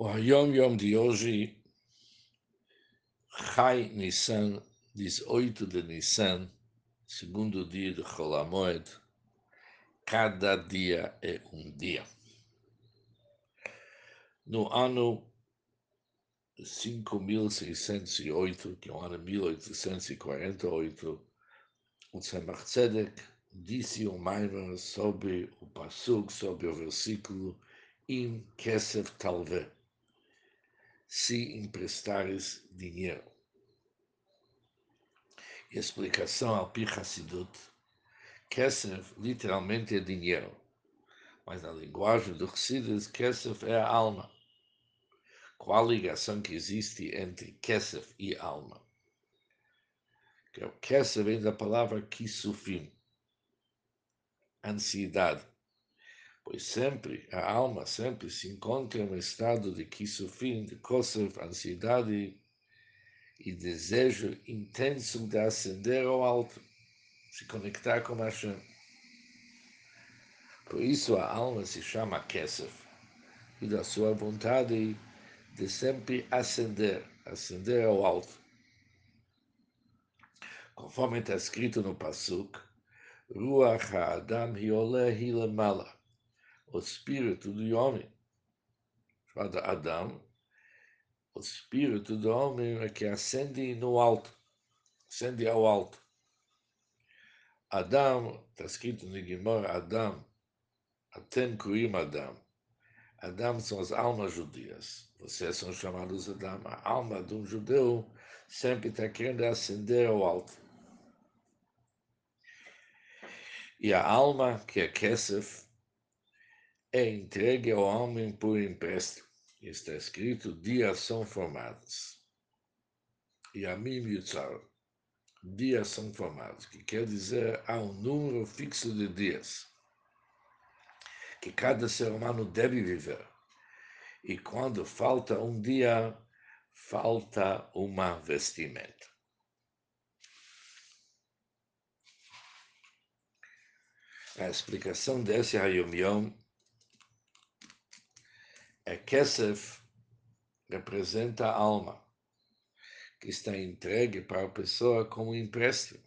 O Hayom Yom de hoje, Chai Nissan, 18 de Nissan, segundo dia de Cholamoed, cada dia é um dia. No ano 5608, que é o ano 1848, o Tzemach Tzedek disse o Maimer sobre o Passuk, sobre o versículo Im Kesef Talveh se emprestares dinheiro. Explicação ao Pi Hassidut, Kesef literalmente é dinheiro, mas na linguagem do Chassidus, Kesef é a alma. Qual a ligação que existe entre Kesef e alma? Que o Kesef vem da palavra Kisufim, ansiedade pois sempre a alma sempre se encontra em um estado de kisufim, de kosev, ansiedade e desejo intenso de ascender ao alto, se conectar com Hashem. Por isso a alma se chama Kesef, e da sua vontade de sempre ascender, ascender ao alto. Conforme está escrito no Pasuk, Ruach HaAdam Hioleh Hilemala o espírito do homem, chamado Adão, o espírito do homem é que ascende no alto, ascende ao alto. Adão, está escrito no Gimor, Adão, Atem Kurim Adão. Adão são as almas judias. Vocês são chamados Adão. A alma de um judeu sempre está querendo ascender ao alto. E a alma, que é Kesef, é entregue ao homem por empréstimo. Está escrito, dias são formados. E a mim dias são formados, que quer dizer há um número fixo de dias que cada ser humano deve viver. E quando falta um dia, falta uma vestimenta. A explicação desse Hayom Yom Kesef representa a alma, que está entregue para a pessoa como empréstimo.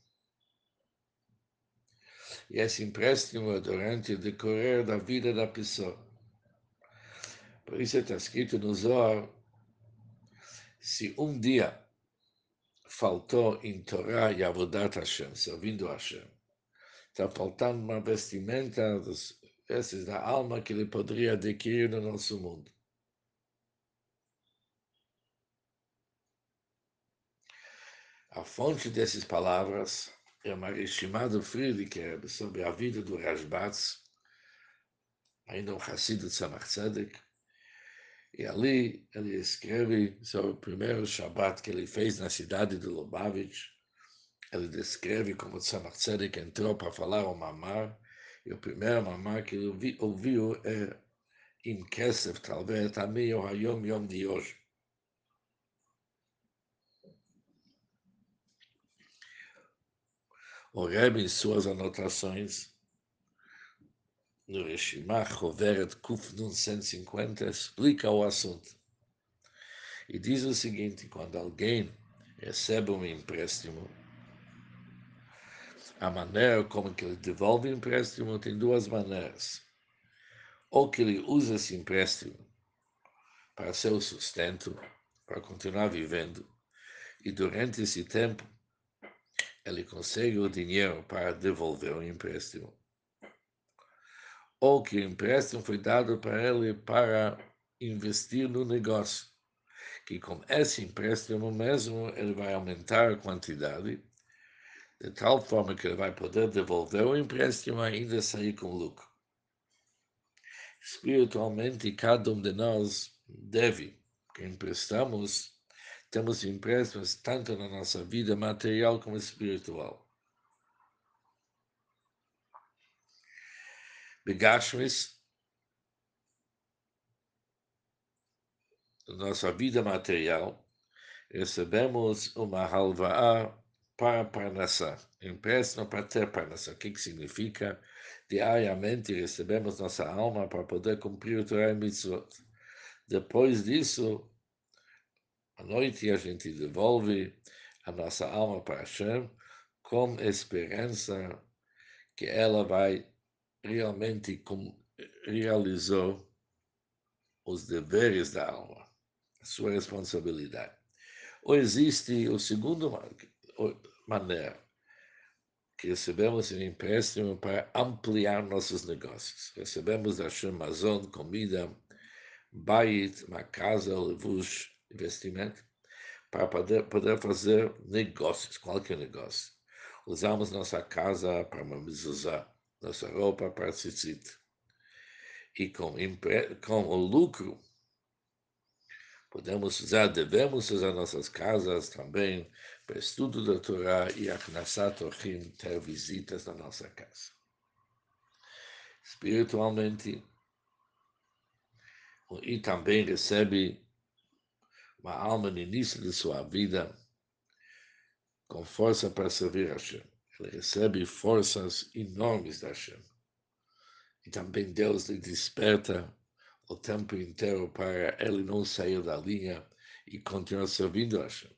E esse empréstimo é durante o decorrer da vida da pessoa. Por isso está escrito no Zohar, se um dia faltou em Torá e Avodat Hashem, servindo Hashem, está faltando uma vestimenta dos esses da alma que ele poderia adquirir no nosso mundo. A fonte dessas palavras é Rishimá do Friedrich sobre a vida do Rashbatz, ainda um Hassido de Samach Tzedek, e ali ele escreve sobre o primeiro Shabbat que ele fez na cidade de Lubavitch. Ele descreve como Tzemach Tzedek entrou para falar o mamar, e o primeiro mamar que ele ouviu é Im Kesef, talvez também o Hayom Yom de hoje. O Rebbe, em suas anotações, no Reshimah, Choveret Kuf Nun 150, explica o assunto. E diz o seguinte, quando alguém recebe um empréstimo, a maneira como que ele devolve o empréstimo tem duas maneiras. Ou que ele usa esse empréstimo para seu sustento, para continuar vivendo, e durante esse tempo ele consegue o dinheiro para devolver o empréstimo. Ou que o empréstimo foi dado para ele para investir no negócio, que com esse empréstimo mesmo ele vai aumentar a quantidade de tal forma que ele vai poder devolver o empréstimo e ainda sair com lucro. Espiritualmente, cada um de nós deve, que emprestamos, temos empréstimos tanto na nossa vida material como espiritual. Begashmis, nossa vida material, recebemos uma halva'a para Parnassá, empréstimo para ter Parnassá. O que, que significa? Diariamente recebemos nossa alma para poder cumprir o Torah e Mitzvot. Depois disso, à noite a gente devolve a nossa alma para Hashem com esperança que ela vai realmente realizou os deveres da alma, a sua responsabilidade. Ou existe o segundo maneira, que recebemos um empréstimo para ampliar nossos negócios. Recebemos da Hashem Amazon, comida, bait, uma casa, levush, investimento, para poder, poder fazer negócios, qualquer negócio. Usamos nossa casa para mezuzá, nossa roupa para tzitzit. E com, com o lucro Podemos usar, devemos usar nossas casas também para estudo da Torá e Aknasat Orhim, ter visitas na nossa casa. Espiritualmente, e também recebe uma alma no início de sua vida com força para servir a Hashem. Ele recebe forças enormes da Hashem. E também Deus lhe desperta o tempo inteiro para ele não sair da linha e continuar servindo a Hashem.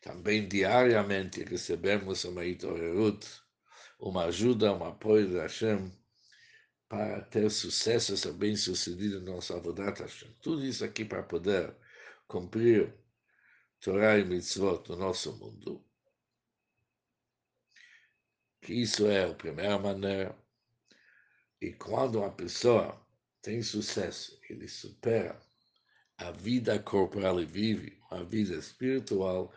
Também diariamente recebemos uma itorerut, uma ajuda, um apoio da Hashem para ter sucesso, ser bem sucedido na nossa avodat Hashem. Tudo isso aqui para poder cumprir Torah e Mitzvot no nosso mundo. Que isso é a primeira maneira. E quando uma pessoa tem sucesso, ele supera a vida corporal e vive uma vida espiritual,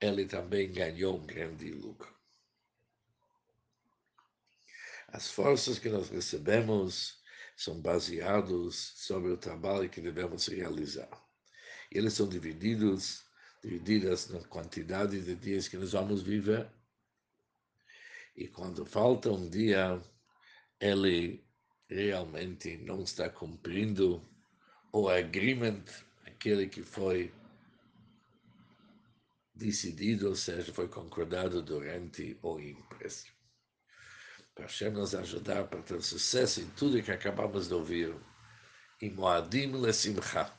ele também ganhou um grande lucro. As forças que nós recebemos são baseados sobre o trabalho que devemos realizar. Eles são divididos, divididas na quantidade de dias que nós vamos viver. E quando falta um dia, ele realmente não está cumprindo o agreement, aquele que foi decidido, ou seja, foi concordado durante o empréstimo. Hashem nos ajudar para ter sucesso em tudo que acabamos de ouvir. E Moadim Lesimcha.